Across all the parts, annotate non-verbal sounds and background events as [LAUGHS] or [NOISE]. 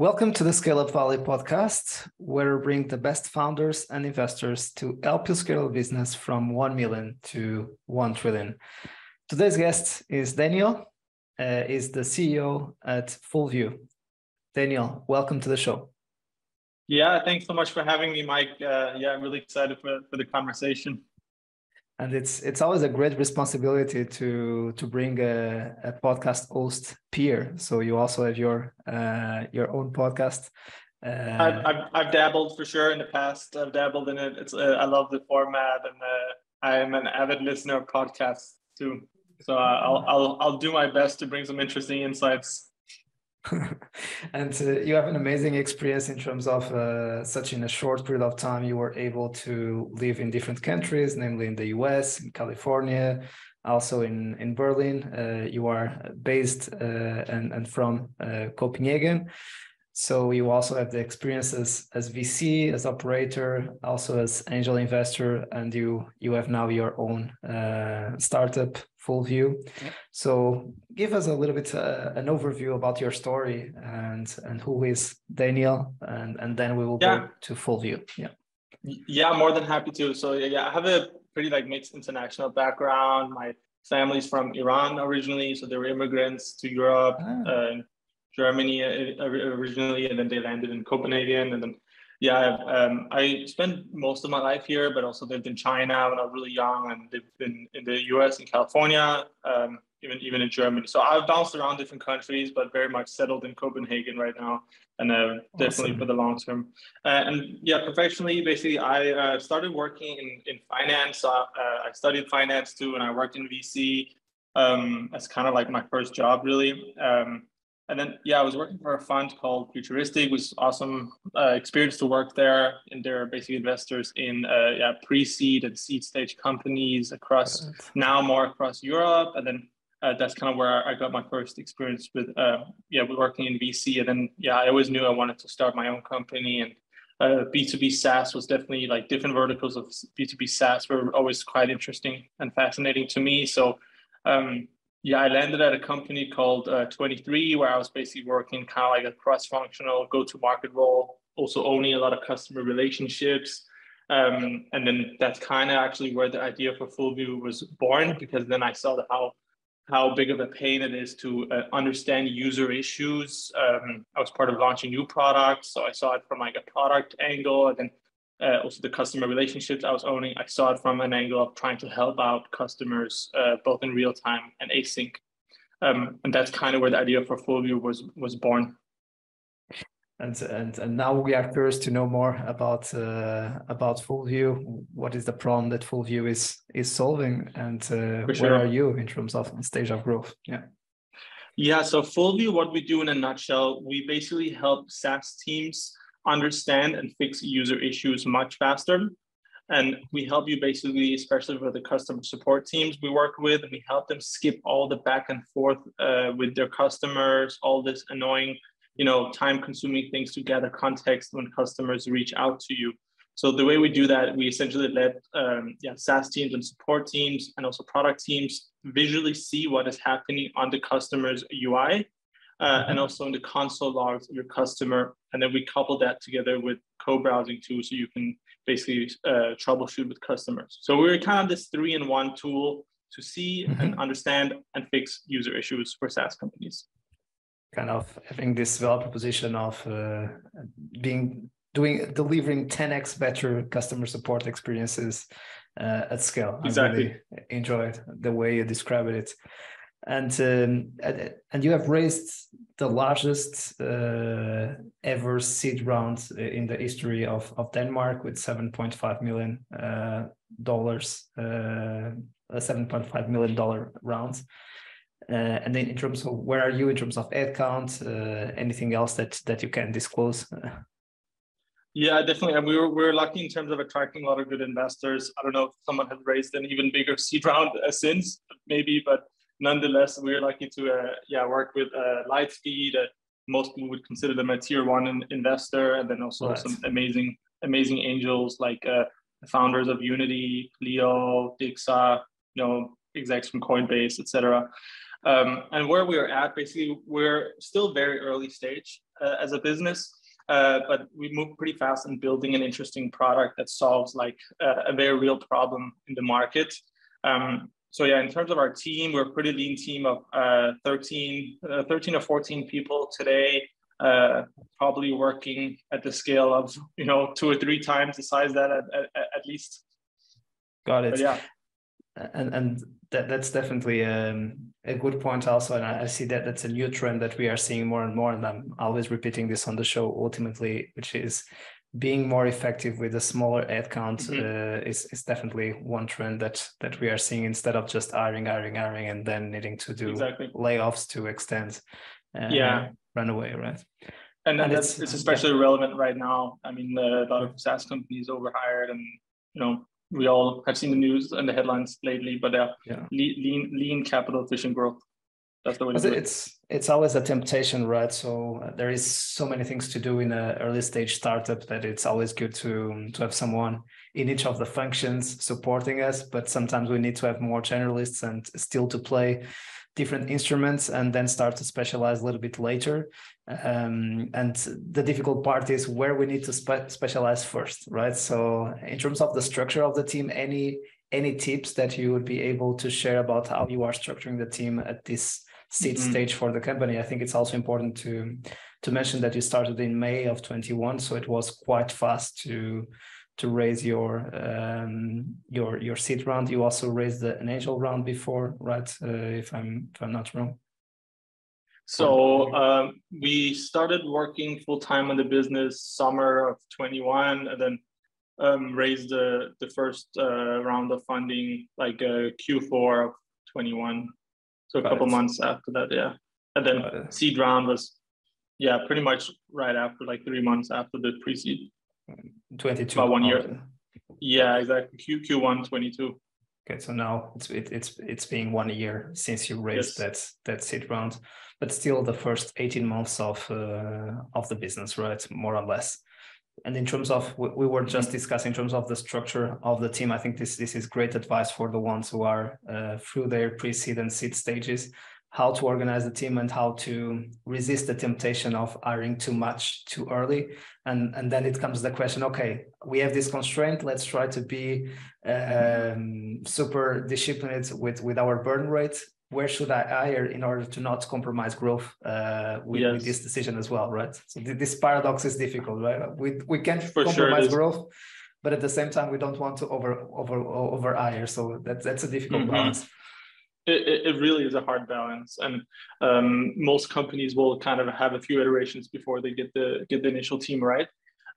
Welcome to the Scale Up Valley podcast, where we bring the best founders and investors to help you scale a business from 1 million to 1 trillion. Today's guest is Daniel, uh, is the CEO at FullView. Daniel, welcome to the show. Yeah, thanks so much for having me, Mike. Uh, yeah, I'm really excited for, for the conversation and it's it's always a great responsibility to to bring a, a podcast host peer. So you also have your uh, your own podcast. Uh, I've, I've, I've, dabbled for sure in the past. I've dabbled in it. It's uh, i love the format and uh, i'm an avid listener of podcasts too. So I'll, I'll i'll do my best to bring some interesting insights [LAUGHS] and uh, you have an amazing experience in terms of uh, such in a short period of time you were able to live in different countries namely in the us in california also in in berlin. Uh, you are based uh, and, and from uh, copenhagen so you also have the experiences as VC, as operator, also as angel investor, and you you have now your own uh, startup, FullView. Yeah. So give us a little bit uh, an overview about your story and and who is Daniel, and and then we will yeah. go to FullView. Yeah. Yeah, more than happy to. So yeah, I have a pretty like mixed international background. My family's from Iran originally, so they were immigrants to Europe. Ah. Uh, Germany originally, and then they landed in Copenhagen. And then, yeah, um, I spent most of my life here, but also lived in China when I was really young, and lived in, in the US and California, um, even even in Germany. So I've bounced around different countries, but very much settled in Copenhagen right now, and uh, definitely awesome. for the long term. Uh, and yeah, professionally, basically, I uh, started working in in finance. Uh, I studied finance too, and I worked in VC um, as kind of like my first job, really. Um, and then yeah, I was working for a fund called Futuristic, which was awesome uh, experience to work there. And they're basically investors in uh, yeah pre-seed and seed stage companies across now more across Europe. And then uh, that's kind of where I got my first experience with uh, yeah with working in VC. And then yeah, I always knew I wanted to start my own company and. B2B uh, SaaS was definitely like different verticals of B2B SaaS were always quite interesting and fascinating to me. So um, yeah, I landed at a company called uh, 23, where I was basically working kind of like a cross-functional go-to-market role, also owning a lot of customer relationships. Um, and then that's kind of actually where the idea for FullView was born, because then I saw how how big of a pain it is to uh, understand user issues. Um, I was part of launching new products, so I saw it from like a product angle, and then uh, also the customer relationships I was owning, I saw it from an angle of trying to help out customers uh, both in real time and async. Um, and that's kind of where the idea for FullView was was born. And, and and now we are curious to know more about uh, about FullView. What is the problem that FullView is is solving, and uh, sure. where are you in terms of stage of growth? Yeah. Yeah. So FullView, what we do in a nutshell, we basically help SaaS teams understand and fix user issues much faster. And we help you basically, especially with the customer support teams we work with, and we help them skip all the back and forth uh, with their customers, all this annoying, you know, time-consuming things to gather context when customers reach out to you. So the way we do that, we essentially let um, yeah, SaaS teams and support teams and also product teams visually see what is happening on the customer's UI uh, and mm-hmm. also in the console logs of your customer. And then we couple that together with co-browsing too, so you can basically uh, troubleshoot with customers. So we're kind of this three-in-one tool to see mm-hmm. and understand and fix user issues for SaaS companies. Kind of having this value proposition of uh, being doing delivering 10x better customer support experiences uh, at scale. Exactly. I really enjoyed the way you described it and um, and you have raised the largest uh, ever seed round in the history of, of Denmark with 7.5 million uh, dollars, uh, a 7.5 million dollar round. Uh, and then in terms of where are you in terms of ad count, uh, anything else that that you can disclose? [LAUGHS] Yeah, definitely. And we were, we were lucky in terms of attracting a lot of good investors. I don't know if someone has raised an even bigger seed round uh, since, maybe, but nonetheless, we're lucky to uh, yeah work with uh, Lightspeed. Uh, most people would consider them a tier one in- investor, and then also right. some amazing amazing angels like uh, the founders of Unity, Pleo, Dixa, you know, execs from Coinbase, etc. Um, and where we are at, basically, we're still very early stage uh, as a business, uh, but we move pretty fast in building an interesting product that solves like uh, a very real problem in the market. Um, so yeah, in terms of our team, we're a pretty lean team of uh, 13, uh, 13 or 14 people today. Uh, probably working at the scale of you know two or three times the size that at, at, at least. Got it. But yeah, and and that that's definitely um, a good point also and I, I, see that that's a new trend that we are seeing more and more and i'm always repeating this on the show ultimately which is being more effective with a smaller ad count mm-hmm. uh, is, is definitely one trend that that we are seeing instead of just hiring hiring hiring and then needing to do exactly. layoffs to extend uh, yeah runway right and, and it's, it's especially yeah. relevant right now i mean a lot of saas companies overhired and you know we all have seen the news and the headlines lately, but uh, yeah, lean, lean, capital efficient growth. That's the way. It's it's always a temptation, right? So uh, there is so many things to do in an early stage startup that it's always good to to have someone in each of the functions supporting us. But sometimes we need to have more generalists and still to play different instruments and then start to specialize a little bit later. Um, and the difficult part is where we need to spe- specialize first, right? So in terms of the structure of the team, any any tips that you would be able to share about how you are structuring the team at this seed mm-hmm. stage for the company? I think it's also important to to mention that you started in May of 21, so it was quite fast to to raise your um, your your seed round. You also raised an angel round before, right? Uh, if I'm if I'm not wrong. So um, we started working full time on the business summer of 21, and then um, raised the the first uh, round of funding like uh, Q4 of 21. So a couple months after that, yeah. And then seed round was yeah, pretty much right after, like three months after the pre-seed. 22 about one year. yeah exactly. Q q1 22 okay so now it's it, it's it's being one year since you raised yes. that that seed round but still the first 18 months of uh, of the business right? More or less and in terms of we were just discussing in terms of the structure of the team i think this this is great advice for the ones who are uh, through their pre-seed and seed stages how to organize the team and how to resist the temptation of hiring too much too early. And and then it comes the question okay we have this constraint let's try to be um, super disciplined with with our burn rate where should i hire in order to not compromise growth uh, with, yes. with, this decision as well right? So this paradox is difficult right? We we can't For compromise sure growth but at the same time we don't want to over over over hire. So that's that's a difficult mm-hmm. balance. It, it really is a hard balance. And um, most companies will kind of have a few iterations before they get the get the initial team right.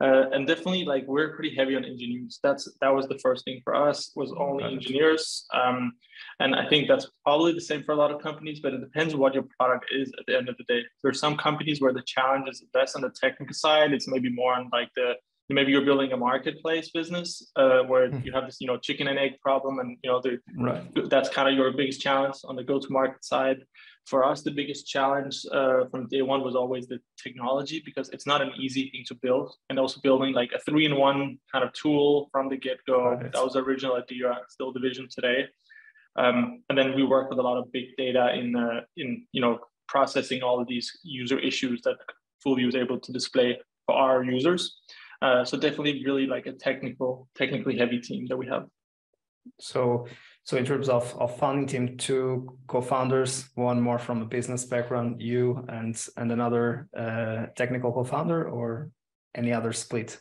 Uh, and definitely like we're pretty heavy on engineers. That's that was the first thing for us was only engineers. Um, and i think that's probably the same for a lot of companies but it depends what your product is at the end of the day there's some companies where the challenge is less on the technical side it's maybe more on like the maybe you're building a marketplace business uh, where mm-hmm. you have this you know chicken and egg problem and you know right. that's kind of your biggest challenge on the go to market side for us the biggest challenge uh, from day one was always the technology because it's not an easy thing to build and also building like a three in one kind of tool from the get-go right. that was original at the original idea still the vision today um, and then we work with a lot of big data in uh, in you know processing all of these user issues that Fullview is able to display for our users uh, so definitely really like a technical, technically heavy team that we have. So, so in terms of, of founding team, two co-founders, one more from a business background, you and and another uh, technical co-founder, or any other split?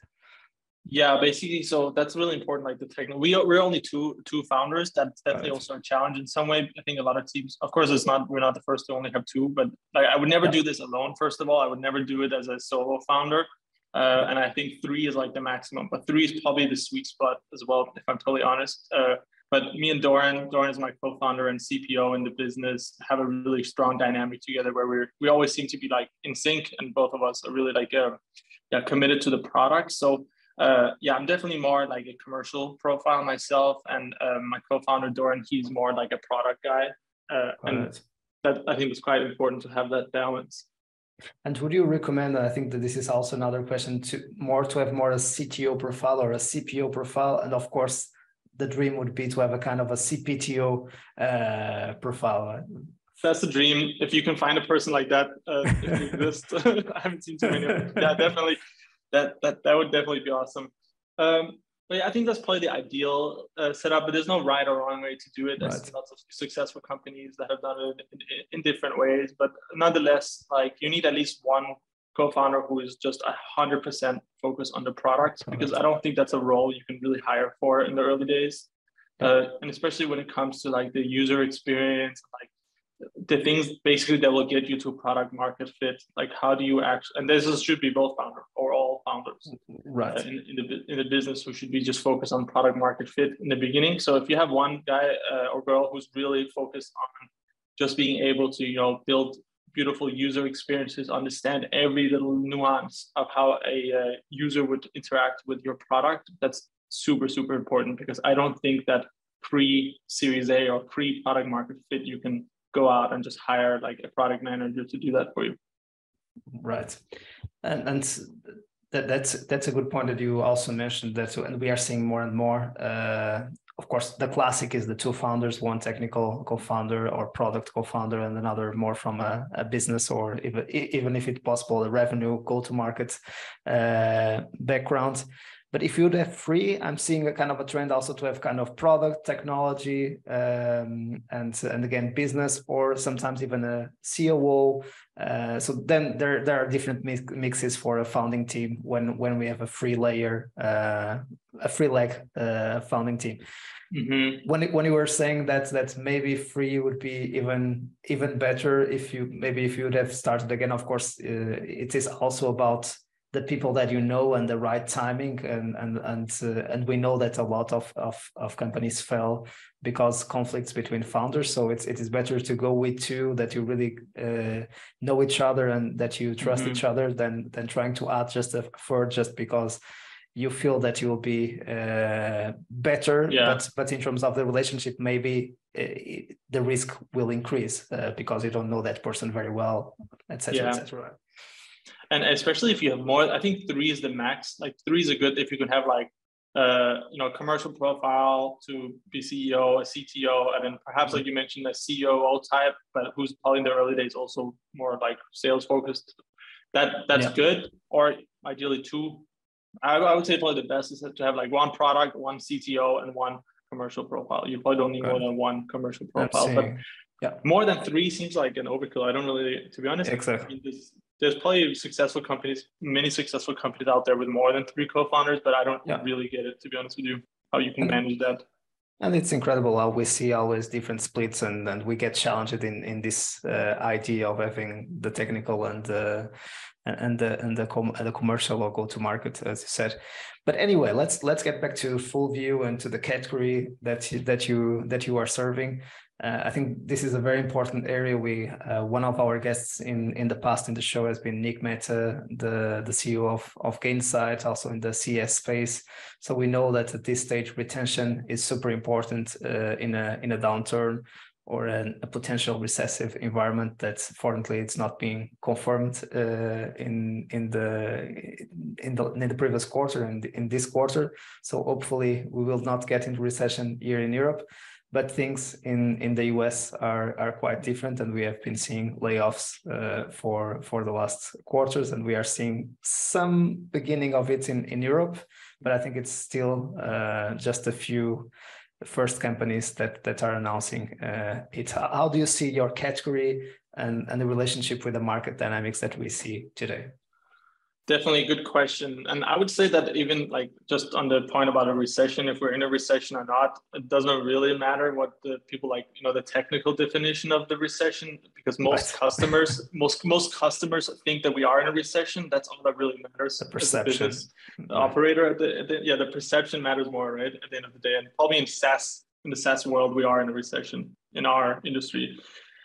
Yeah, basically. So that's really important. Like the technical, we are, we're only two two founders. That's definitely right. also a challenge in some way. I think a lot of teams, of course, it's not we're not the first to only have two, but like I would never yeah. do this alone. First of all, I would never do it as a solo founder. Uh, and I think three is like the maximum, but three is probably the sweet spot as well, if I'm totally honest. Uh, but me and Doran, Doran is my co-founder and CPO in the business, have a really strong dynamic together where we're we always seem to be like in sync, and both of us are really like uh, yeah committed to the product. So uh, yeah, I'm definitely more like a commercial profile myself, and uh, my co-founder Doran, he's more like a product guy, uh, and that I think is quite important to have that balance. And would you recommend, I think that this is also another question, to more to have more a CTO profile or a CPO profile? And of course, the dream would be to have a kind of a CPTO uh, profile that's the dream. If you can find a person like that, uh, exist, [LAUGHS] I haven't seen too many. Of them. Yeah, definitely. That that that would definitely be awesome. Um, but yeah, I think that's probably the ideal uh, setup. But there's no right or wrong way to do it. There's right. lots of successful companies that have done it in, in, different ways. But nonetheless, like you need at least one co-founder who is just a hundred percent focused on the product because I don't think that's a role you can really hire for in the early days. Uh, and especially when it comes to like the user experience, like the things basically that will get you to product market fit like how do you actually and this is, should be both founder or all founders. Right. Uh, in, in, the in the business who should be just focused on product market fit in the beginning. So if you have one guy uh, or girl who's really focused on just being able to you know build beautiful user experiences understand every little nuance of how a uh, user would interact with your product that's super super important because i don't think that pre series a or pre product market fit you can go out and just hire like a product manager to do that for you. Right. And and that, that's that's a good point that you also mentioned that and we are seeing more and more uh, of course the classic is the two founders one technical co-founder or product co-founder and another more from a, a business or even, even if it's possible a revenue go-to-market uh, background but if you'd have free, I'm seeing a kind of a trend also to have kind of product, technology, um, and and again business, or sometimes even a COO. Uh, so then there there are different mixes for a founding team when when we have a free layer, uh, a free leg uh, founding team. Mm-hmm. When when you were saying that that maybe free would be even even better if you maybe if you would have started again. Of course, uh, it is also about the people that you know and the right timing and and and uh, and we know that a lot of, of of companies fail because conflicts between founders so it's it is better to go with two that you really uh, know each other and that you trust mm-hmm. each other than than trying to add just a third just because you feel that you will be uh, better yeah. but but in terms of the relationship maybe uh, the risk will increase uh, because you don't know that person very well etc yeah. etc and especially if you have more i think three is the max like three is a good if you can have like uh, you know, commercial profile to be CEO, a CTO, and then perhaps like you mentioned, a COO type, but who's probably in the early days also more like sales focused. That that's yeah. good. Or ideally two. I, I would say probably the best is to have like one product, one CTO, and one commercial profile. You probably don't need more than one commercial profile, but yeah, more than three seems like an overkill. I don't really, to be honest. Exactly. I mean, this, there's probably successful companies, many successful companies out there with more than three co-founders, but I don't yeah. really get it to be honest with you, how you can manage that. And it's incredible how we see always different splits, and, and we get challenged in in this uh, idea of having the technical and uh, and the and the com- the commercial or go to market, as you said. But anyway, let's let's get back to full view and to the category that you, that you that you are serving. Uh, I think this is a very important area. We uh, one of our guests in in the past in the show has been Nick Mehta, the the CEO of of Gainsight, also in the CS space. So we know that at this stage retention is super important uh, in a in a downturn or an, a potential recessive environment that fortunately it's not being confirmed uh, in in the in the in the previous quarter and in this quarter. So hopefully we will not get into recession here in Europe but things in in the US are are quite different, and we have been seeing layoffs uh, for for the last quarters, and we are seeing some beginning of it in in Europe, but I think it's still uh, just a few first companies that that are announcing uh, it. How do you see your category and and the relationship with the market dynamics that we see today? Definitely a good question. And I would say that even like just on the point about a recession, if we're in a recession or not, it doesn't really matter what the people like, you know, the technical definition of the recession, because most customers, most most customers think that we are in a recession. That's all that really matters. The perception. The mm-hmm. operator, at the, at the, yeah, the perception matters more, right? At the end of the day. And probably in SaaS, in the SaaS world, we are in a recession in our industry.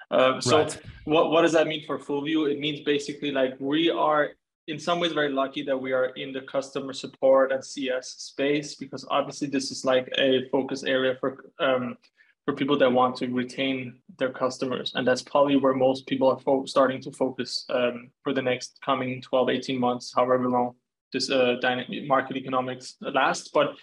Um, so right. what, what does that mean for FullView? It means basically like we are in some ways very lucky that we are in the customer support and CS space because obviously this is like a focus area for um, for people that want to retain their customers and that's probably where most people are fo- starting to focus um, for the next coming 12 18 months however long this uh, dynamic market economics lasts but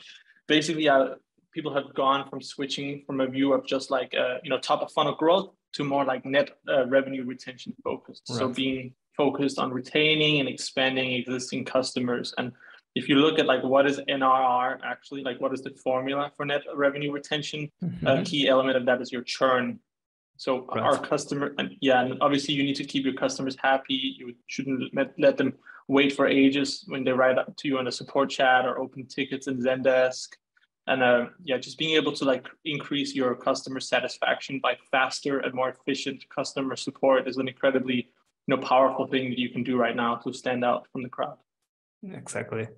basically uh, people have gone from switching from a view of just like uh, you know top of funnel growth to more like net uh, revenue retention focused. Right. So being focused on retaining and expanding existing customers. And if you look at like what is NRR actually, like what is the formula for net revenue retention, mm-hmm. a key element of that is your churn. So right. our customer, and yeah, and obviously you need to keep your customers happy. You shouldn't let, let them wait for ages when they write up to you on a support chat or open tickets in Zendesk. And uh, yeah, just being able to like increase your customer satisfaction by faster and more efficient customer support is an incredibly you know powerful thing that you can do right now to stand out from the crowd. Exactly.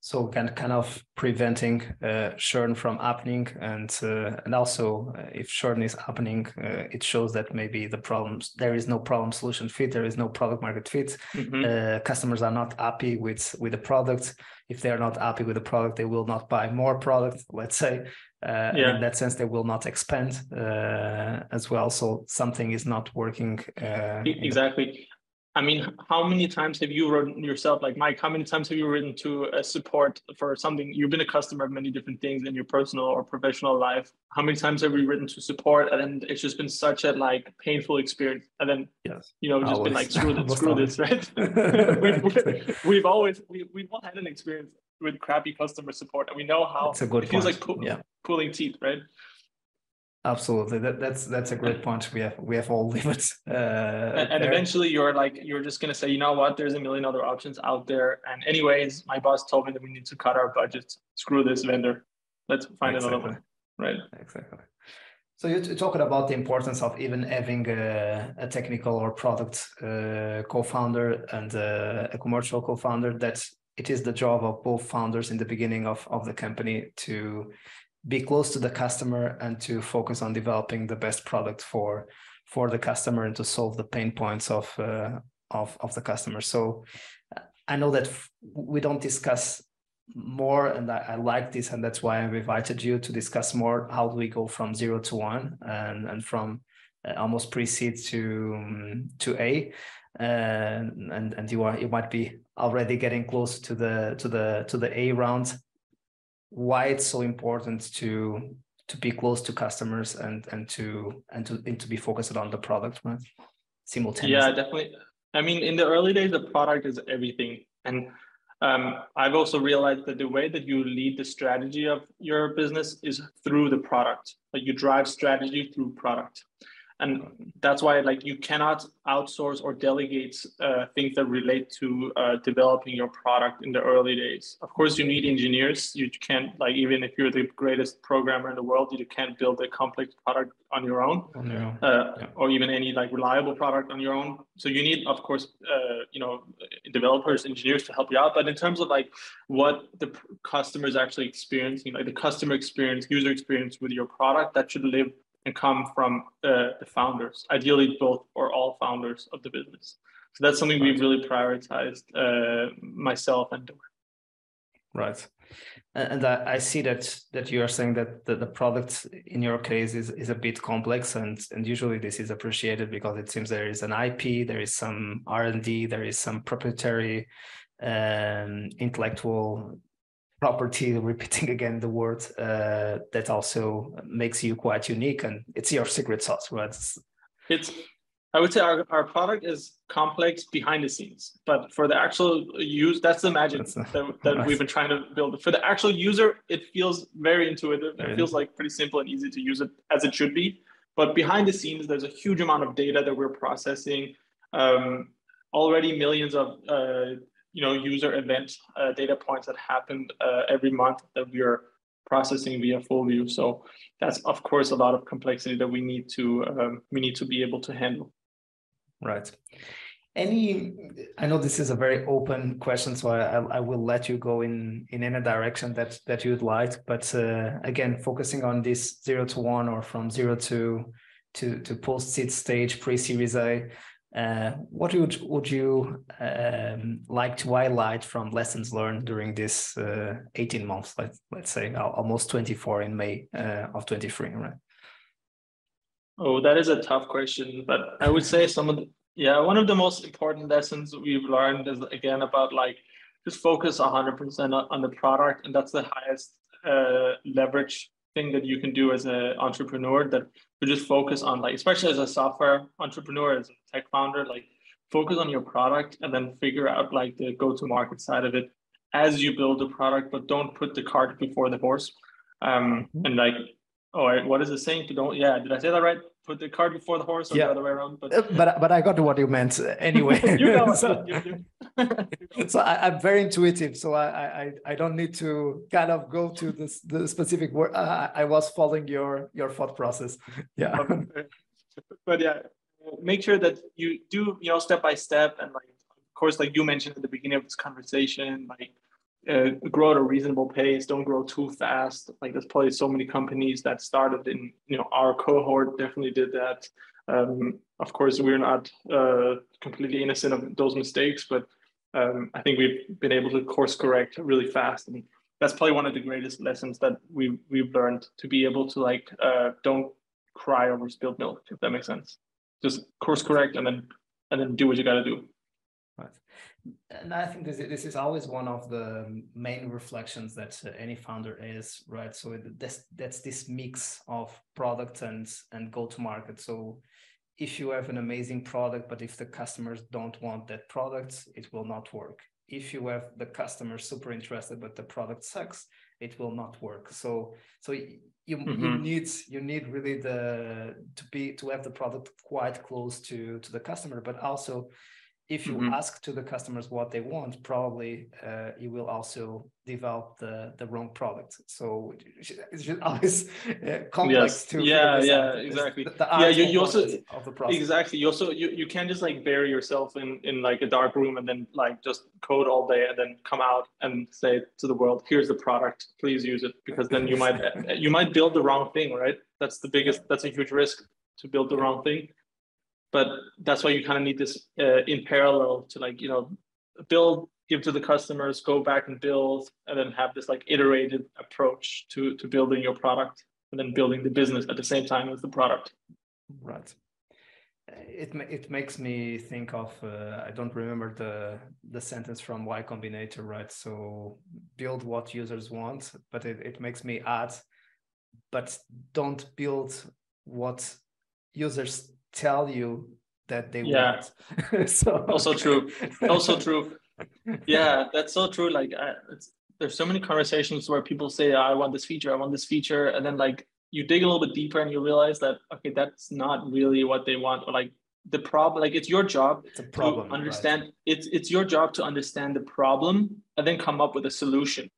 So kind kind of preventing uh, churn from happening, and uh, and also uh, if churn is happening, uh, it shows that maybe the problems there is no problem solution fit, there is no product market fit. Mm-hmm. Uh, customers are not happy with with the product. If they are not happy with the product, they will not buy more product. Let's say. Uh, yeah. in that sense, they will not expand as well. So something is not working. exactly. I mean, how many times have you written yourself, like Mike, how many times have you written to a support for something? You've been a customer of many different things in your personal or professional life. How many times have you written to support? And then it's just been such a like painful experience. And then, yes. you know, just always. been like, screw this, [LAUGHS] screw this, right? [LAUGHS] we've, [LAUGHS] we've, always, we, we've all had an experience with crappy customer support and we know how it's a good it feels point. like pu- yeah. pulling teeth, right? Absolutely, that, that's that's a great point. We have we have all [LAUGHS] lived. Uh, and, and eventually, you're like you're just gonna say, you know what? There's a million other options out there. And anyways, my boss told me that we need to cut our budget. Screw this vendor. Let's find exactly. another one. Right. Exactly. So you're talking about the importance of even having a, a technical or product uh, co-founder and uh, a commercial co-founder. That it is the job of both founders in the beginning of of the company to be close to the customer and to focus on developing the best product for for the customer and to solve the pain points of uh, of of the customer. So uh, I know that we don't discuss more, and I, I, like this, and that's why I've invited you to discuss more. How do we go from zero to one, and and from uh, almost pre-seed to um, to A, and and and you are you might be already getting close to the to the to the A round why it's so important to to be close to customers and and to and to and to be focused on the product right? Simultaneously. Yeah definitely. I mean in the early days the product is everything. And um, i've also realized that the way that you lead the strategy of your business is through the product. Like you drive strategy through product and that's why like you cannot outsource or delegate uh, things that relate to uh, developing your product in the early days. Of course you need engineers. You can't like even if you're the greatest programmer in the world you can't build a complex product on your own on uh, yeah. or even any like reliable product on your own. So you need of course uh, you know developers engineers to help you out. But in terms of like what the customers actually experiencing like the customer experience user experience with your product that should live and come from uh, the founders, ideally both or all founders of the business. So that's something we've really prioritized, uh, myself and Dor. Right, and I, see that that you are saying that the, the product in your case is is a bit complex, and and usually this is appreciated because it seems there is an IP, there is some R and D, there is some proprietary um, intellectual property repeating again the word uh, that also makes you quite unique and it's your secret sauce right? It's, i would say our, our product is complex behind the scenes but for the actual use that's the magic that's that, that nice. we've been [LAUGHS] trying to build. For the actual user it feels very intuitive. It feels like pretty simple and easy to use it as it should be. But behind the scenes there's a huge amount of data that we're processing um, already millions of uh, you know user event uh, data points that happen uh, every month that we are processing via Fullview. So that's of course a lot of complexity that we need to um, we need to be able to handle. Right. Any, I know this is a very open question, so I, I will let you go in in any direction that that you'd like. But uh, again, focusing on this zero to one or from zero to to to post seed stage pre Series A, uh, what would would you um, like to highlight from lessons learned during this uh, 18 months? Let's let's say almost 24 in May uh, of 23, right? Oh, that is a tough question, but I would say some of the yeah one of the most important lessons we've learned is again about like just focus 100% on the product, and that's the highest uh, leverage thing that you can do as an entrepreneur that to just focus on like especially as a software entrepreneur as a tech founder like focus on your product and then figure out like the go to market side of it as you build the product but don't put the cart before the horse um mm-hmm. and like oh what is it saying to don't yeah did i say that right put the cart before the horse or yeah. the other way around. But uh, but, but I got to what you meant anyway. [LAUGHS] you know [LAUGHS] so, [LAUGHS] so I, am very intuitive, so I, I I don't need to kind of go to the the specific word. Uh, I was following your your thought process. [LAUGHS] Yeah. but yeah, make sure that you do you know step by step and like of course like you mentioned at the beginning of this conversation like uh, grow at a reasonable pace. Don't grow too fast. Like there's probably so many companies that started in you know our cohort definitely did that. Um, of course, we're not uh, completely innocent of those mistakes, but um, I think we've been able to course correct really fast, and that's probably one of the greatest lessons that we we've learned to be able to like uh, don't cry over spilled milk, if that makes sense. Just course correct and then and then do what you got to do. Right and I think this this is always one of the main reflections that any founder is right. So that's that's this mix of product and and go to market. So if you have an amazing product, but if the customers don't want that product, it will not work. If you have the customer super interested, but the product sucks, it will not work. So so you mm-hmm. you need you need really the to be to have the product quite close to to the customer, but also if you mm-hmm. ask to the customers what they want probably uh, you will also develop the the wrong product. So it's just [LAUGHS] always uh, complex yes. to yeah yeah exactly. the, the yeah you, you also of the process. exactly. You also you, you can't just like bury yourself in in like a dark room and then like just code all day and then come out and say to the world here's the product. Please use it. Because then you might [LAUGHS] you might build the wrong thing right? That's the biggest that's a huge risk to build the wrong thing but that's why you kind of need this uh, in parallel to like you know build give to the customers go back and build and then have this like iterated approach to to building your product and then building the business at the same time as the product. Right. It it makes me think of uh, I don't remember the the sentence from Y Combinator right? So build what users want but it, it makes me add but don't build what users tell you that they yeah. want. [LAUGHS] so also true. Also [LAUGHS] true. Yeah, that's so true. Like I, there's so many conversations where people say, oh, "I want this feature, I want this feature," and then like you dig a little bit deeper and you realize that okay, that's not really what they want. Or like the problem, like it's your job it's a problem, to understand. Right? It's it's your job to understand the problem and then come up with a solution.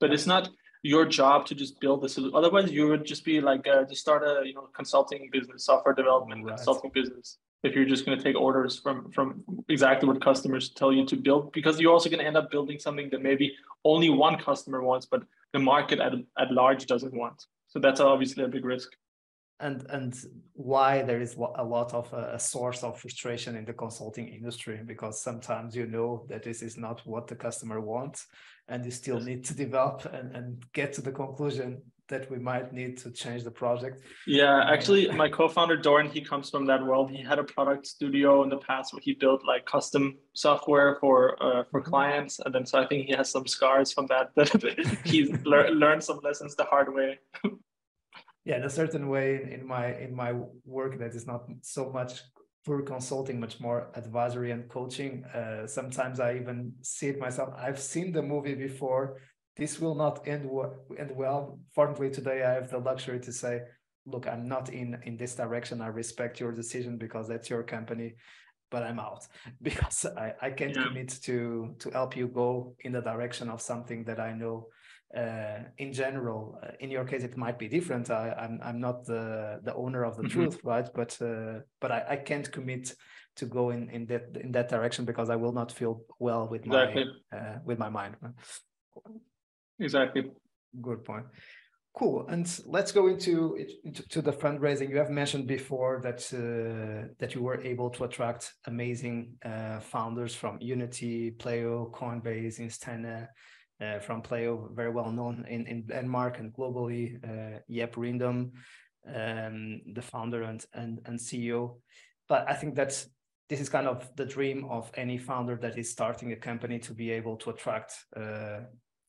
But it's not your job to just build the solution. Otherwise, you would just be like uh, to start a you know consulting business, software development right. consulting business. If you're just going to take orders from from exactly what customers tell you to build, because you're also going to end up building something that maybe only one customer wants, but the market at at large doesn't want. So that's obviously a big risk and and why there is a lot of a, source of frustration in the consulting industry because sometimes you know that this is not what the customer wants and you still need to develop and, and get to the conclusion that we might need to change the project. Yeah actually [LAUGHS] my co-founder doran he comes from that world. He had a product studio in the past where he built like custom software for uh, for mm-hmm. clients. And then so i think he has some scars from that [LAUGHS] that [LAUGHS] he's le- learned some lessons the hard way. Yeah in a certain way in my in my work that is not so much pure consulting much more advisory and coaching. Uh, sometimes i even see it myself. I've seen the movie before. This will not end, w- end well. Fortunately today i have the luxury to say look i'm not in in this direction. I respect your decision because that's your company but i'm out. [LAUGHS] Because i, I can't yeah. commit to to help you go in the direction of something that i know uh, in general uh, in your case it might be different. I, am I'm, I'm not the the owner of the mm-hmm. truth right? But uh, but I, I can't commit to go in in that in that direction because I will not feel well with exactly. my uh, with my mind. Exactly. Good point. Cool. And let's go into, into to the fundraising. You have mentioned before that uh, that you were able to attract amazing uh, founders from unity pleo coinbase instana uh, from Pleo, very well known in, in Denmark and globally, uh, Jeppe Rindom, um, the founder and, and, and CEO. But I think that this is kind of the dream of any founder that is starting a company to be able to attract uh,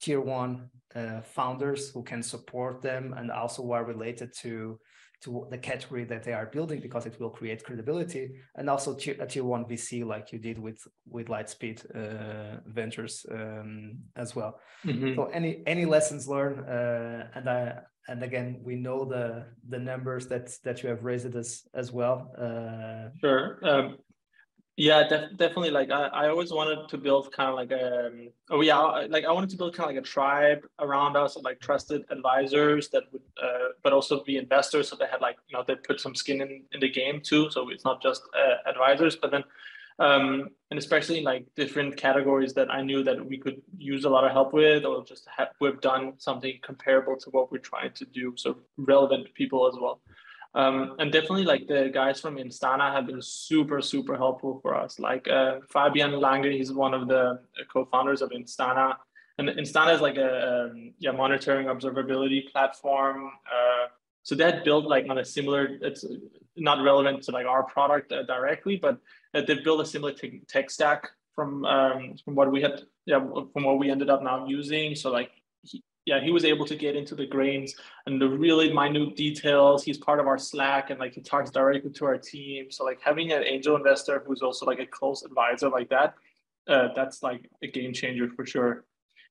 tier one uh, founders who can support them and also are related to to the category that they are building because it will create credibility and also tier, a tier one VC like you did with with Lightspeed uh, Ventures um, as well. Mm-hmm. So any any lessons learned uh, and I and again we know the the numbers that that you have raised as as well. Uh, sure. Um, yeah, def- definitely. Like I, I always wanted to build kind of like a, um, oh yeah, like I wanted to build kind of like a tribe around us of like trusted advisors that would, uh, but also be investors. So they had like, you know, they put some skin in, in the game too. So it's not just uh, advisors, but then, um, and especially like different categories that I knew that we could use a lot of help with, or just have, we've done something comparable to what we're trying to do. So relevant people as well. Um, and definitely like the guys from Instana have been super, super helpful for us. Like uh, Fabian Lange, he's one of the co-founders of Instana. And Instana is like a um, yeah, monitoring observability platform. Uh, so they built like on a similar, it's not relevant to like our product uh, directly, but uh, they built a similar tech stack from um, from what we had, yeah, from what we ended up now using. So like yeah, he was able to get into the grains and the really minute details. He's part of our Slack and like he talks directly to our team. So like having an angel investor who's also like a close advisor like that, uh, that's like a game changer for sure.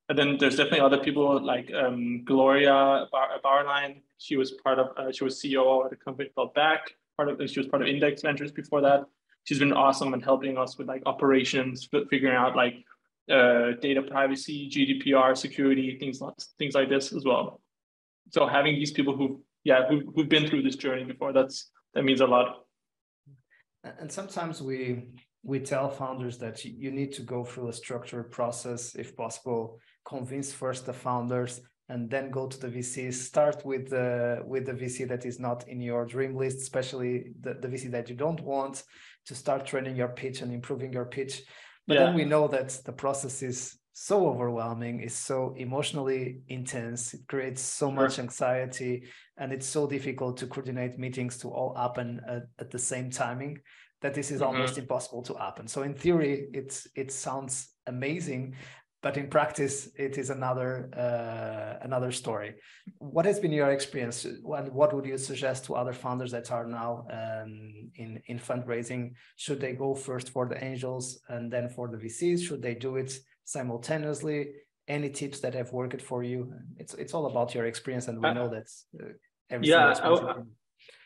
And then there's definitely other people like um, Gloria Bar- Bauerlein. She was part of, uh, she was CEO at a company called Back. Part of, she was part of Index Ventures before that. She's been awesome and helping us with like operations, figuring out like uh, data privacy, GDPR, security, things like things like this as well. So having these people who, yeah, who, who've been through this journey before, that's that means a lot. And sometimes we we tell founders that you need to go through a structured process, if possible. Convince first the founders, and then go to the VCs. Start with the with the VC that is not in your dream list, especially the, the VC that you don't want. To start training your pitch and improving your pitch but yeah. then we know that the process is so overwhelming, it's so emotionally intense, it creates so sure. much anxiety, and it's so difficult to coordinate meetings to all happen at, at the same timing that this is mm-hmm. almost impossible to happen. So in theory, it's it sounds amazing, but in practice it is another uh, another story. What has been your experience? And what would you suggest to other founders that are now um, in in fundraising? Should they go first for the angels and then for the vcs should they do it simultaneously? Any tips that have worked for you? It's it's all about your experience and we uh, know that uh, yeah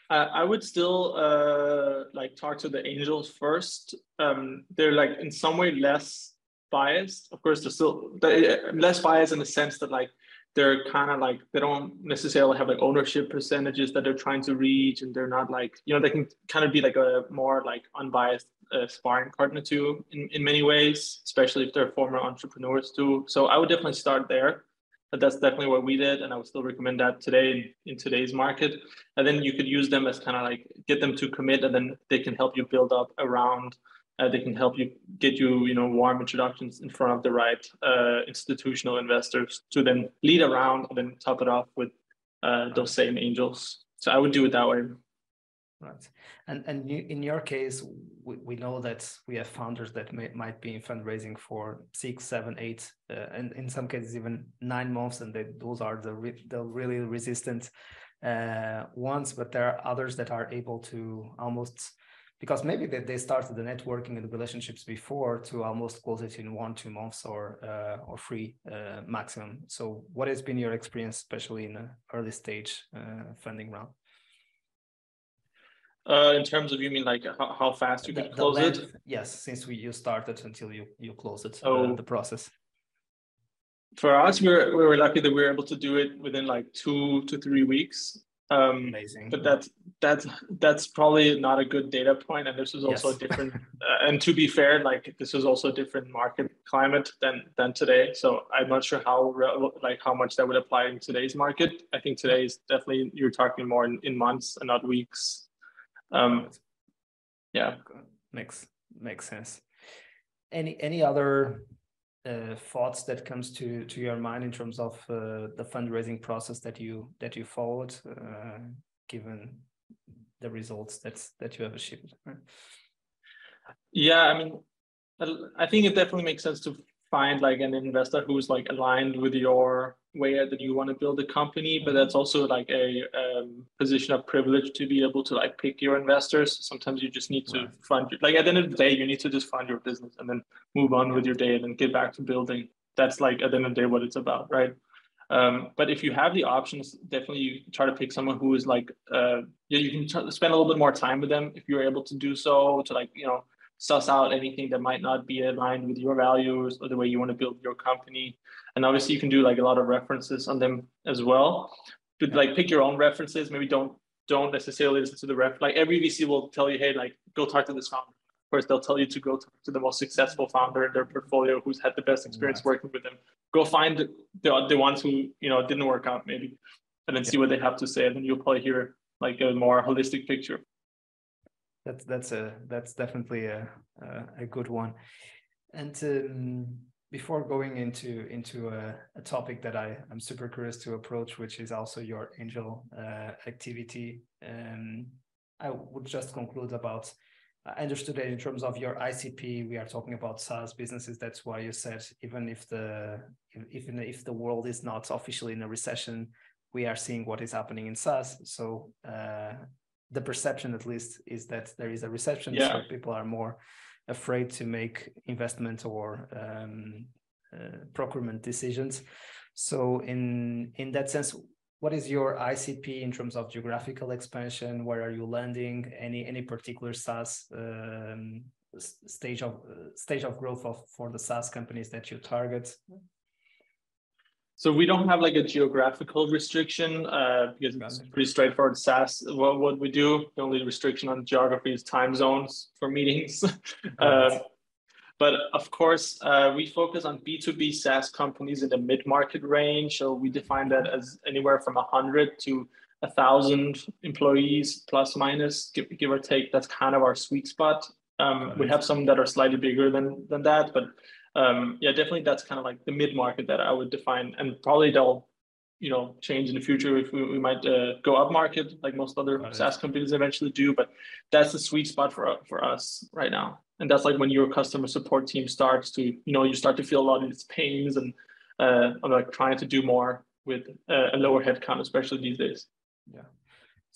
I, I would still uh, like talk to the angels first. Um, they're like in some way less biased. Of course, they're still they're less biased in the sense that like they're kind of like they don't necessarily have like ownership percentages that they're trying to reach, and they're not like you know they can kind of be like a more like unbiased uh, sparring partner too in in many ways, especially if they're former entrepreneurs too. So I would definitely start there. But that's definitely what we did, and I would still recommend that today in, in today's market. And then you could use them as kind of like get them to commit, and then they can help you build up around uh, they can help you get you you know warm introductions in front of the right uh, institutional investors to then lead around and then top it off with uh, those same angels. So i would do it that way. Right. And and you, in your case we, we know that we have founders that may, might be in fundraising for six seven eight uh, and in some cases even nine months and they, those are the, re, the really resistant uh, ones but there are others that are able to almost because maybe they, they started the networking and the relationships before to almost close it in one two months or uh, or three uh, maximum. So what has been your experience especially in the early stage uh, funding round? Uh, in terms of you mean like how, how fast you the, can close length, it yes since we you started until you you close it oh. the process. for us we were, we were lucky that we were able to do it within like two to three weeks um, Amazing. But that's that's that's probably not a good data point, and this is also yes. a [LAUGHS] different. uh, and to be fair, like this is also a different market climate than than today. So I'm not sure how like how much that would apply in today's market. I think today is definitely you're talking more in, in months and not weeks. Um, yeah, makes makes sense. Any any other uh, thoughts that comes to to your mind in terms of uh, the fundraising process that you that you followed, uh, given the results that's that you have achieved? Yeah, I mean, I think it definitely makes sense to find like an investor who's like aligned with your way that you want to build a company but that's also like a um, position of privilege to be able to like pick your investors sometimes you just need to right. fund like at the end of the day you need to just fund your business and then move on with your day and then get back to building that's like at the end of the day what it's about right um, but if you have the options definitely you try to pick someone who is like uh, yeah you can t- spend a little bit more time with them if you're able to do so to like you know suss out anything that might not be aligned with your values or the way you want to build your company. And obviously you can do like a lot of references on them as well. But like pick your own references. Maybe don't don't necessarily listen to the ref. Like every VC will tell you, hey, like go talk to this founder. Of course, they'll tell you to go talk to the most successful founder in their portfolio who's had the best experience working with them. Go find the, the ones who you know didn't work out maybe, and then yeah. see what they have to say, and then you'll probably hear like a more holistic picture that's that's a that's definitely a a, a good one. And um, before going into into a, a, topic that I am super curious to approach, which is also your angel uh, activity, um, I would just conclude about. I understood that in terms of your ICP, we are talking about SaaS businesses. That's why you said even if the even if the world is not officially in a recession, we are seeing what is happening in SaaS. So uh, the perception at least is that there is a recession yeah. so people are more afraid to make investment or um, uh, procurement decisions. So in in that sense what is your icp in terms of geographical expansion? Where are you landing? Any any particular saas um, stage of uh, stage of growth of for the saas companies that you target so we don't have like a geographical restriction uh, because it's pretty straightforward SaaS. What, what we do, the only restriction on geography is time zones for meetings. [LAUGHS] uh, but of course, uh, we focus on B2B SaaS companies in the mid-market range. So we define that as anywhere from 100 to 1,000 employees, plus minus, give, give or take. That's kind of our sweet spot. Um, we have some that are slightly bigger than, than that, but um, yeah, definitely that's kind of like the mid market that I would define, and probably they'll, you know, change in the future if we, we might uh, go up market like most other right. SaaS companies eventually do. But that's the sweet spot for for us right now, and that's like when your customer support team starts to, you know, you start to feel a lot of its pains and uh, like trying to do more with uh, a lower headcount, especially these days. Yeah.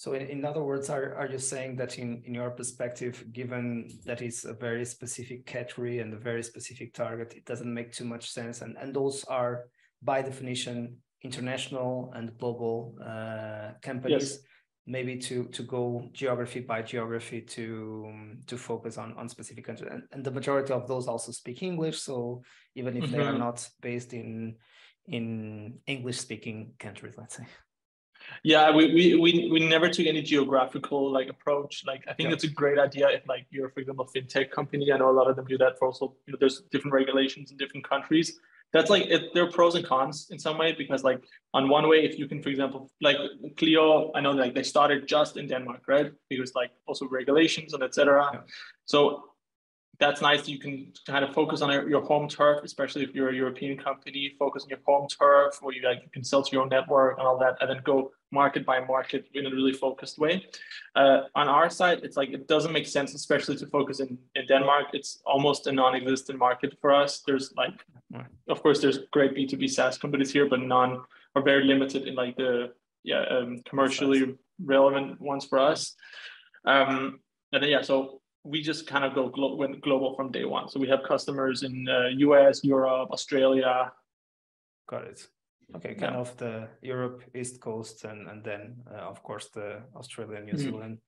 So in, in other words, are, are you saying that in, in your perspective, given that it's a very specific category and a very specific target, it doesn't make too much sense? And, and those are by definition international and global uh, companies. Yes. Maybe to to go geography by geography to to focus on on specific countries, and, and the majority of those also speak English. So even if mm-hmm. they are mm-hmm. not based in in English speaking countries, let's say. Yeah, we, we we we never took any geographical like approach. Like I think yeah. that's a great idea if like you're for example a fintech company. I know a lot of them do that for also you know there's different regulations in different countries. That's like it, there are pros and cons in some way because like on one way if you can for example like Pleo I know like they started just in Denmark right because like also regulations and etc. Yeah. So that's nice. You can kind of focus on your home turf, especially if you're a European company. Focus on your home turf, where you like you can sell to your own network and all that, and then go market by market in a really focused way. Uh, on our side, it's like it doesn't make sense, especially to focus in in Denmark. It's almost a non-existent market for us. There's like, of course, there's great B two B SaaS companies here, but none are very limited in like the yeah um, commercially relevant ones for us. Um, and then, yeah, so we just kind of go glo- went global from day one. So we have customers in uh, US, Europe, Australia. Got it. Okay, kind yeah. of the Europe East Coast, and and then uh, of course the Australia, New mm-hmm. Zealand,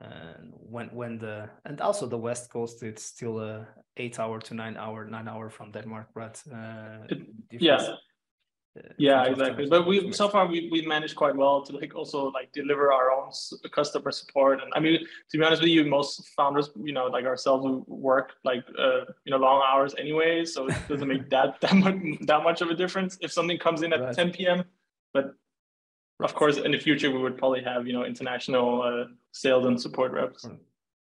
and when when the and also the West Coast, it's still a eight hour to nine hour, nine hour from Denmark, but uh, yeah, yeah exactly. but we so far we, we managed quite well to like also like deliver our own customer support. And i mean to be honest with you most founders you know like ourselves work like uh, you know long hours anyway so it doesn't make that [LAUGHS] that much that much of a difference. If something comes in at right. 10 p.m but of course in the future we would probably have you know international uh, sales and support reps.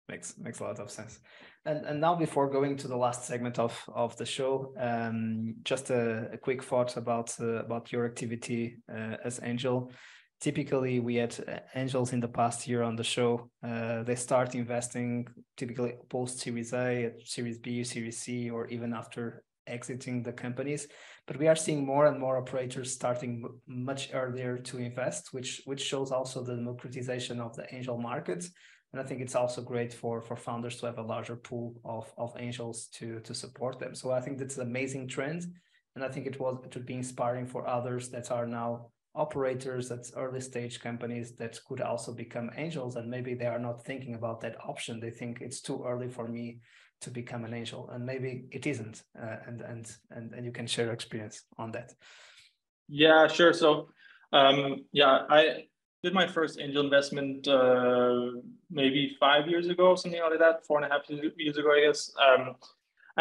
Makes makes a lot of sense and, and now before going to the last segment of, of the show, um, just a, a, quick thought about uh, about your activity uh, as angel. Typically, we had uh, angels in the past year on the show. Uh, they start investing typically post Series A, Series B, Series C, or even after exiting the companies but we are seeing more and more operators starting much earlier to invest which which shows also the democratization of the angel market and i think it's also great for for founders to have a larger pool of of angels to to support them. So i think that's an amazing trend. And i think it was it would be inspiring for others that are now operators that's early stage companies that could also become angels. And maybe they are not thinking about that option. They think it's too early for me to become an angel. And maybe it isn't. Uh, and and and and you can share experience on that. Yeah sure. So um yeah i did my first angel investment uh maybe five years ago something like that four and a half years ago i guess um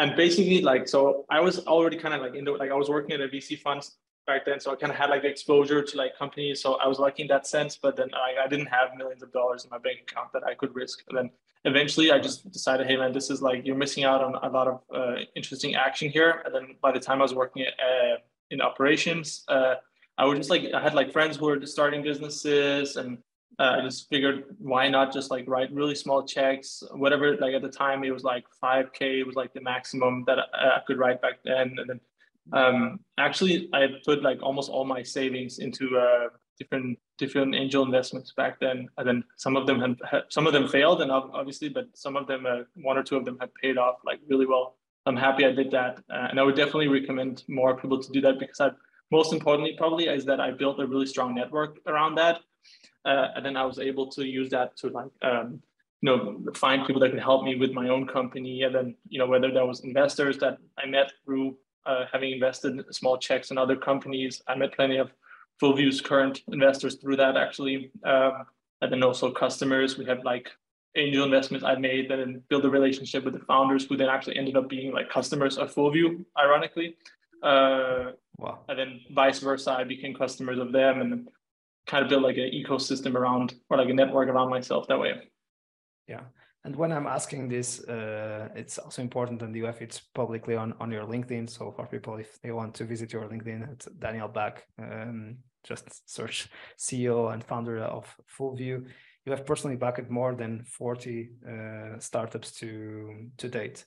and basically like so i was already kind of like in the like i was working at a vc fund back then. So I kind of had like the exposure to like companies. So I was lucky in that sense, but then I, didn't have millions of dollars in my bank account that I could risk. And then eventually I just decided, hey man, this is like, you're missing out on a lot of uh, interesting action here. And then by the time I was working uh, in operations, uh, I was just like, I had like friends who were starting businesses and uh, I just figured why not just like write really small checks, whatever. Like at the time, it was like 5K was like the maximum that I could write back then. And then um, actually, I put like almost all my savings into uh, different different angel investments back then, and then some of them had, had some of them failed, and obviously, but some of them, uh, one or two of them, had paid off like really well. I'm happy I did that, uh, and I would definitely recommend more people to do that because I, most importantly, probably is that I built a really strong network around that, uh, and then I was able to use that to like. Um, you know, find people that could help me with my own company, and then you know whether that was investors that I met through uh, having invested small checks in other companies. I met plenty of Fullview's current investors through that actually. Um, and then also customers. We have like angel investments I made then build a relationship with the founders who then actually ended up being like customers of Fullview, ironically. Uh, wow. And then vice versa, I became customers of them and kind of build like an ecosystem around or like a network around myself that way. Yeah. And when I'm asking this, uh, it's also important that you have it publicly on, on your LinkedIn. So for people, if they want to visit your LinkedIn, it's Daniel Bakh. Um, just search CEO and founder of Fullview. You have personally backed more than 40 uh, startups to to date.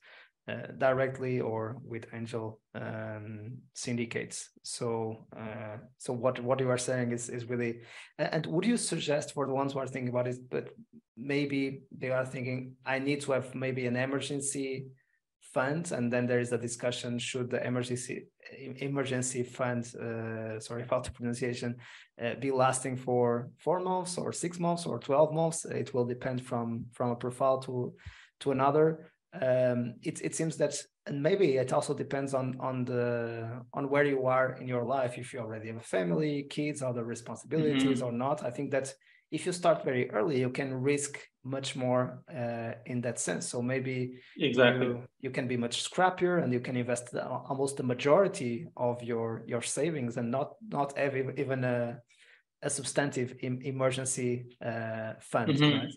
Uh, directly or with angel um, syndicates. So, uh, so what what you are saying is is really. And would you suggest for the ones who are thinking about it, but maybe they are thinking, I need to have maybe an emergency fund, and then there is a discussion: should the emergency emergency fund, uh, sorry about the pronunciation, uh, be lasting for four months or six months or twelve months? It will depend from from a profile to to another um, it, it seems that and maybe it also depends on on the on where you are in your life if you already have a family kids other responsibilities mm-hmm. or not i think that if you start very early you can risk much more uh, in that sense so maybe exactly you, you, can be much scrappier and you can invest almost the majority of your your savings and not not have even a, a substantive emergency uh, fund mm-hmm. right?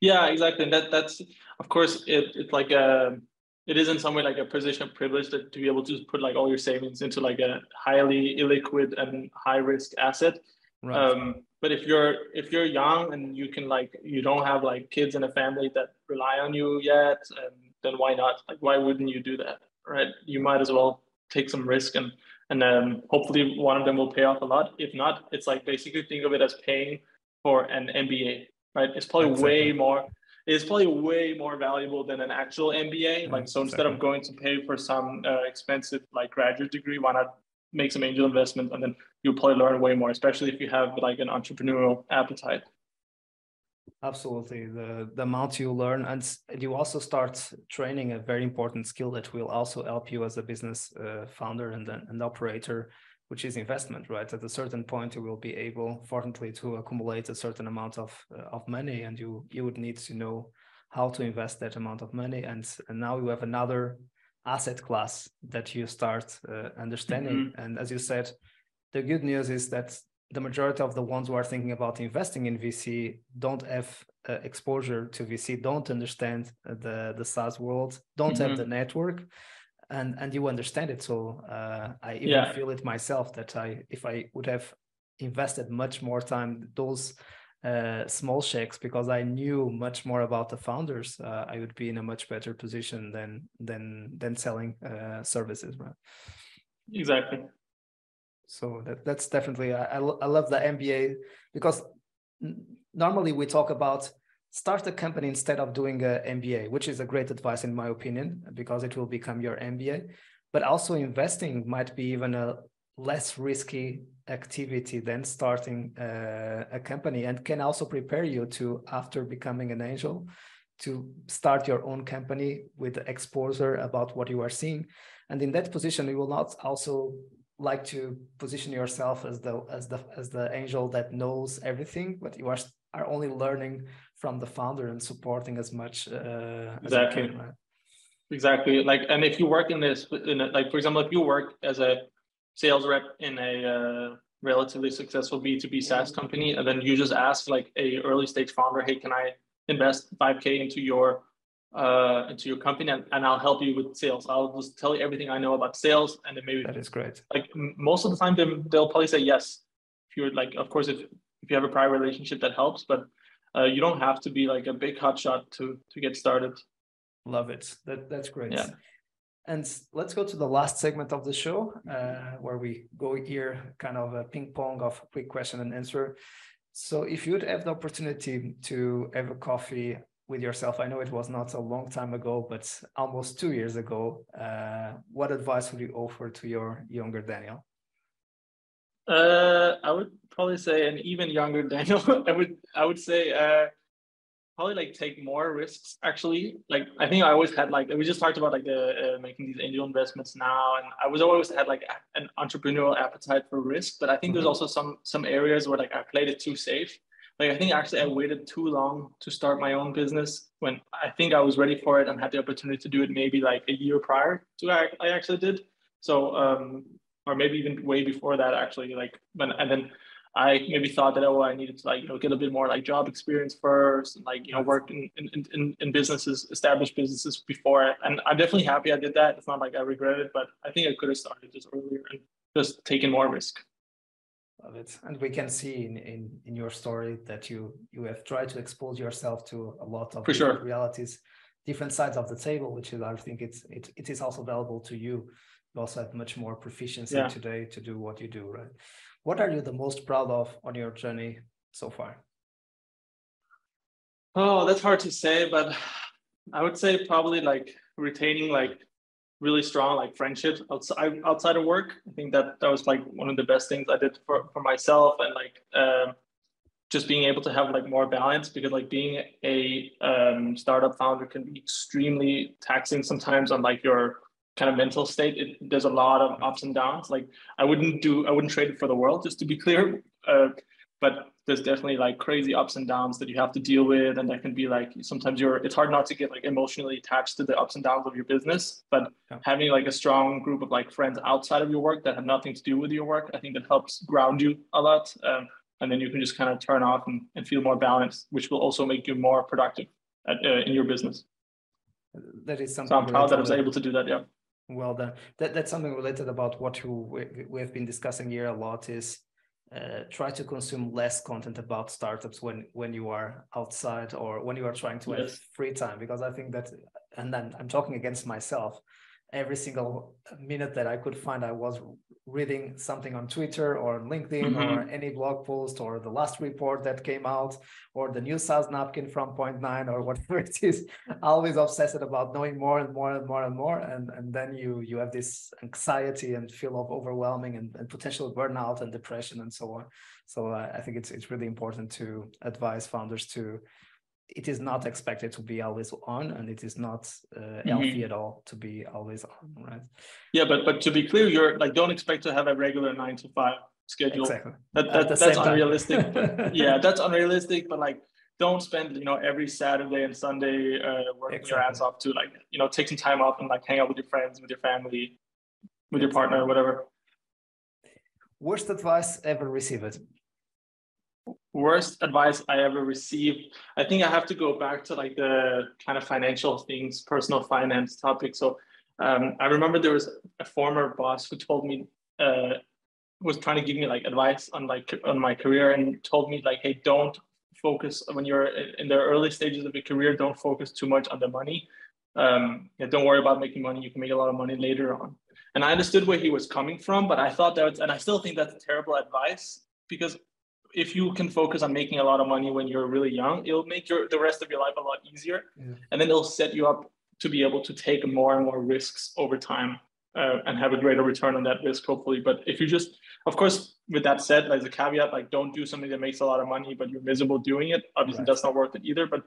Yeah, exactly. And that that's of course it it's like a it is in some way like a position of privilege to, to be able to put like all your savings into like a highly illiquid and high risk asset. Right. Um, but if you're if you're young and you can like you don't have like kids and a family that rely on you yet, um, then why not? Like why wouldn't you do that? Right? You might as well take some risk and and um, hopefully one of them will pay off a lot. If not, it's like basically think of it as paying for an MBA right? It's probably exactly. way more. It's probably way more valuable than an actual MBA. Like so, instead of going to pay for some uh, expensive like graduate degree, why not make some angel investment and then you'll probably learn way more, especially if you have like an entrepreneurial appetite. Absolutely, the the amount you learn, and you also start training a very important skill that will also help you as a business uh, founder and an operator which is investment, right? At a certain point, you will be able, fortunately, to accumulate a certain amount of uh, of money, and you you would need to know how to invest that amount of money. And, and now you have another asset class that you start uh, understanding. Mm-hmm. And as you said, the good news is that the majority of the ones who are thinking about investing in VC don't have uh, exposure to VC, don't understand the the SaaS world, don't mm-hmm. have the network and and you understand it so uh, i even yeah. feel it myself that i if i would have invested much more time those uh, small checks because I knew much more about the founders, uh, I would be in a much better position than than than selling uh, services, right? Exactly. So that that's definitely I I, I love the MBA because normally we talk about start a company instead of doing a MBA, which is a great advice in my opinion because it will become your MBA. But also investing might be even a less risky activity than starting uh, a company and can also prepare you to after becoming an angel to start your own company with exposure about what you are seeing and in that position you will not also like to position yourself as the as the as the angel that knows everything but you are are only learning from the founder and supporting as much uh, exactly as can, right? exactly like and if you work in this in a, like for example if you work as a sales rep in a uh, relatively successful b2b saas company and then you just ask like a early stage founder hey can i invest 5k into your uh, into your company and, and I'll help you with sales. I'll just tell you everything I know about sales and then maybe that is great. Like most of the time they, they'll probably say yes. If you're like, of course, if, if you have a prior relationship that helps, but uh, you don't have to be like a big hotshot to, to get started. Love it. That, that's great. Yeah. And let's go to the last segment of the show uh, where we go here kind of a ping pong of quick question and answer. So if you'd have the opportunity to have a coffee with yourself? I know it was not a long time ago, but almost two years ago. Uh, what advice would you offer to your younger Daniel? Uh, I would probably say an even younger [LAUGHS] Daniel. I would I would say uh, probably like take more risks. Actually, like I think I always had like we just talked about like the uh, making these angel investments now, and I was always had like an entrepreneurial appetite for risk. But I think mm-hmm. there's also some some areas where like I played it too safe like I think actually I waited too long to start my own business when I think I was ready for it and had the opportunity to do it maybe like a year prior to I, I actually did. So um, or maybe even way before that actually like when and then I maybe thought that oh I needed to like you know get a bit more like job experience first and like you know work in in, in, in businesses established businesses before and I'm definitely happy I did that. It's not like I regret it, but I think I could have started just earlier and just taken more risk Love it and we can see in, in in your story that you you have tried to expose yourself to a lot of For sure. realities different sides of the table which is i think it's it, it is also valuable to you you also have much more proficiency yeah. today to do what you do right what are you the most proud of on your journey so far oh that's hard to say but i would say probably like retaining like really strong like friendships outside outside of work. I think that that was like one of the best things I did for, for myself and like um, just being able to have like more balance because like being a um, startup founder can be extremely taxing sometimes on like your kind of mental state. It, there's a lot of ups and downs. Like I wouldn't do I wouldn't trade it for the world just to be clear. Uh, but there's definitely like crazy ups and downs that you have to deal with and that can be like sometimes you're it's hard not to get like emotionally attached to the ups and downs of your business but yeah. having like a strong group of like friends outside of your work that have nothing to do with your work i think that helps ground you a lot um, and then you can just kind of turn off and, and feel more balanced which will also make you more productive at, uh, in your business. That is something so i'm proud that i was able to do that yeah. Well done. That, that's something related about what you, we, we have been discussing here a lot is uh, try to consume less content about startups when when you are outside or when you are trying to yes. have free time because i think that and then i'm talking against myself every single minute that I could find, I was reading something on Twitter or on LinkedIn mm-hmm. or any blog post or the last report that came out or the new SaaS napkin from Point Nine or [LAUGHS] whatever it is. Always obsessed about knowing more and more and more and more, and and then you you have this anxiety and feel of overwhelming and, and potential burnout and depression and so on. So uh, I think it's it's really important to advise founders to it is not expected to be always on and it is not uh, mm-hmm. healthy at all to be always on right? Yeah but but to be clear you're like don't expect to have a regular nine to five schedule. Exactly. that, that that's unrealistic. But, [LAUGHS] yeah that's unrealistic but like don't spend you know every saturday and sunday uh, working exactly. your ass off to like you know take some time off and like hang out with your friends with your family with your partner whatever. Worst advice ever received worst advice I ever received. I think I have to go back to like the kind of financial things, personal finance topic. So um, I remember there was a former boss who told me uh, was trying to give me like advice on like on my career and told me like, hey, don't focus when you're in the early stages of your career. Don't focus too much on the money. Um, yeah, don't worry about making money. You can make a lot of money later on. And I understood where he was coming from, but I thought that, and I still think that's terrible advice because if you can focus on making a lot of money when you're really young, it'll make your the rest of your life a lot easier, yeah. and then it'll set you up to be able to take more and more risks over time uh, and have a greater return on that risk, hopefully. But if you just, of course, with that said, as a caveat, like don't do something that makes a lot of money, but you're miserable doing it. Obviously, right. that's not worth it either. But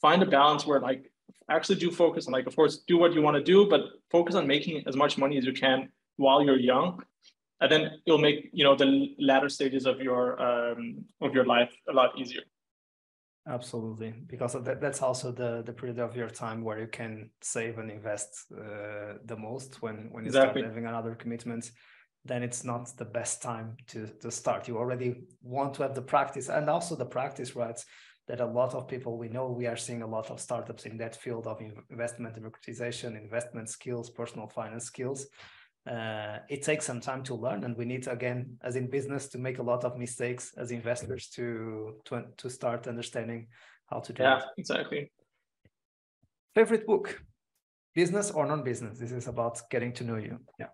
find a balance where like actually do focus on like, of course, do what you want to do, but focus on making as much money as you can while you're young. And then it'll make you know the latter stages of your um, of your life a lot easier. Absolutely, because that, that's also the the period of your time where you can save and invest uh, the most when when you exactly. start having another commitment. Then it's not the best time to to start. You already want to have the practice and also the practice, right? That a lot of people we know we are seeing a lot of startups in that field of investment democratization, investment skills, personal finance skills uh, it takes some time to learn and we need again as in business to make a lot of mistakes as investors to to, to start understanding how to do yeah it. exactly. Favorite book? Business or non-business? This is about getting to know you. Yeah.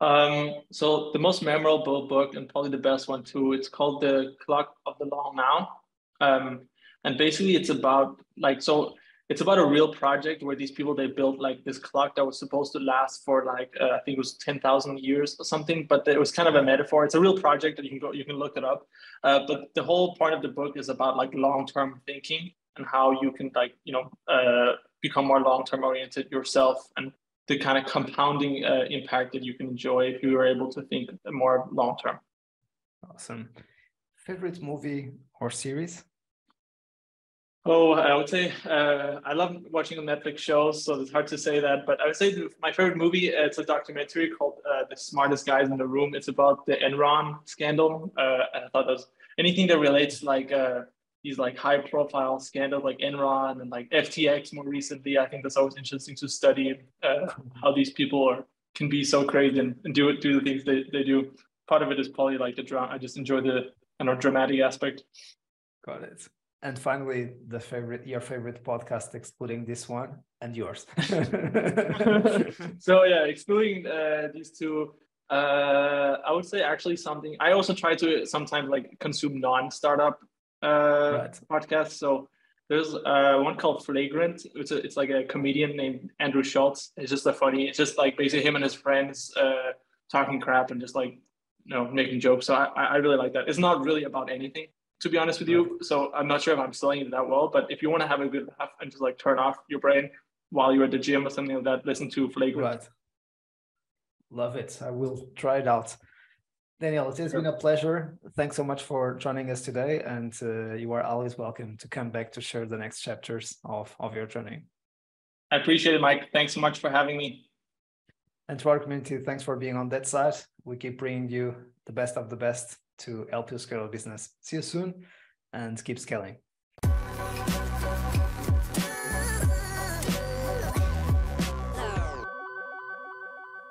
Um so the most memorable book and probably the best one too it's called the clock of the long now. Um and basically it's about like so it's about a real project where these people they built like this clock that was supposed to last for like uh, I think it was ten thousand years or something. But it was kind of a metaphor. It's a real project that you can go you can look it up. Uh, but the whole point of the book is about like long term thinking and how you can like you know uh, become more long term oriented yourself and the kind of compounding uh, impact that you can enjoy if you are able to think more long term. Awesome. Favorite movie or series? Oh, I would say uh, I love watching Netflix shows, so it's hard to say that. But I would say my favorite movie it's a documentary called uh, "The Smartest Guys in the Room." It's about the Enron scandal. Uh, I thought that was anything that relates like uh, these like high-profile scandals like Enron and like FTX more recently. I think that's always interesting to study uh, how these people are can be so crazy and, and do do the things they, they do. Part of it is probably like the drama. I just enjoy the you know dramatic aspect. Got it and finally the favorite your favorite podcast excluding this one and yours. [LAUGHS] So yeah excluding uh, these two uh, i would say actually something i also try to sometimes like consume non-startup uh, right. podcasts. So there's uh, one called flagrant. It's, a, it's like a comedian named Andrew Schulz. It's just a funny it's just like basically him and his friends uh, talking crap and just like you know making jokes. So I, I really like that. It's not really about anything to be honest with you. So I'm not sure if I'm selling it that well, but if you want to have a good laugh and just like turn off your brain while you're at the gym or something like that, listen to Flagrant. Right. Love it. I will try it out. Daniel, it has been a pleasure. Thanks so much for joining us today. And uh, you are always welcome to come back to share the next chapters of, of your journey. I appreciate it, Mike. Thanks so much for having me. And to our community, thanks for being on that side. We keep bringing you the best of the best to help you scale your business. See you soon and keep scaling.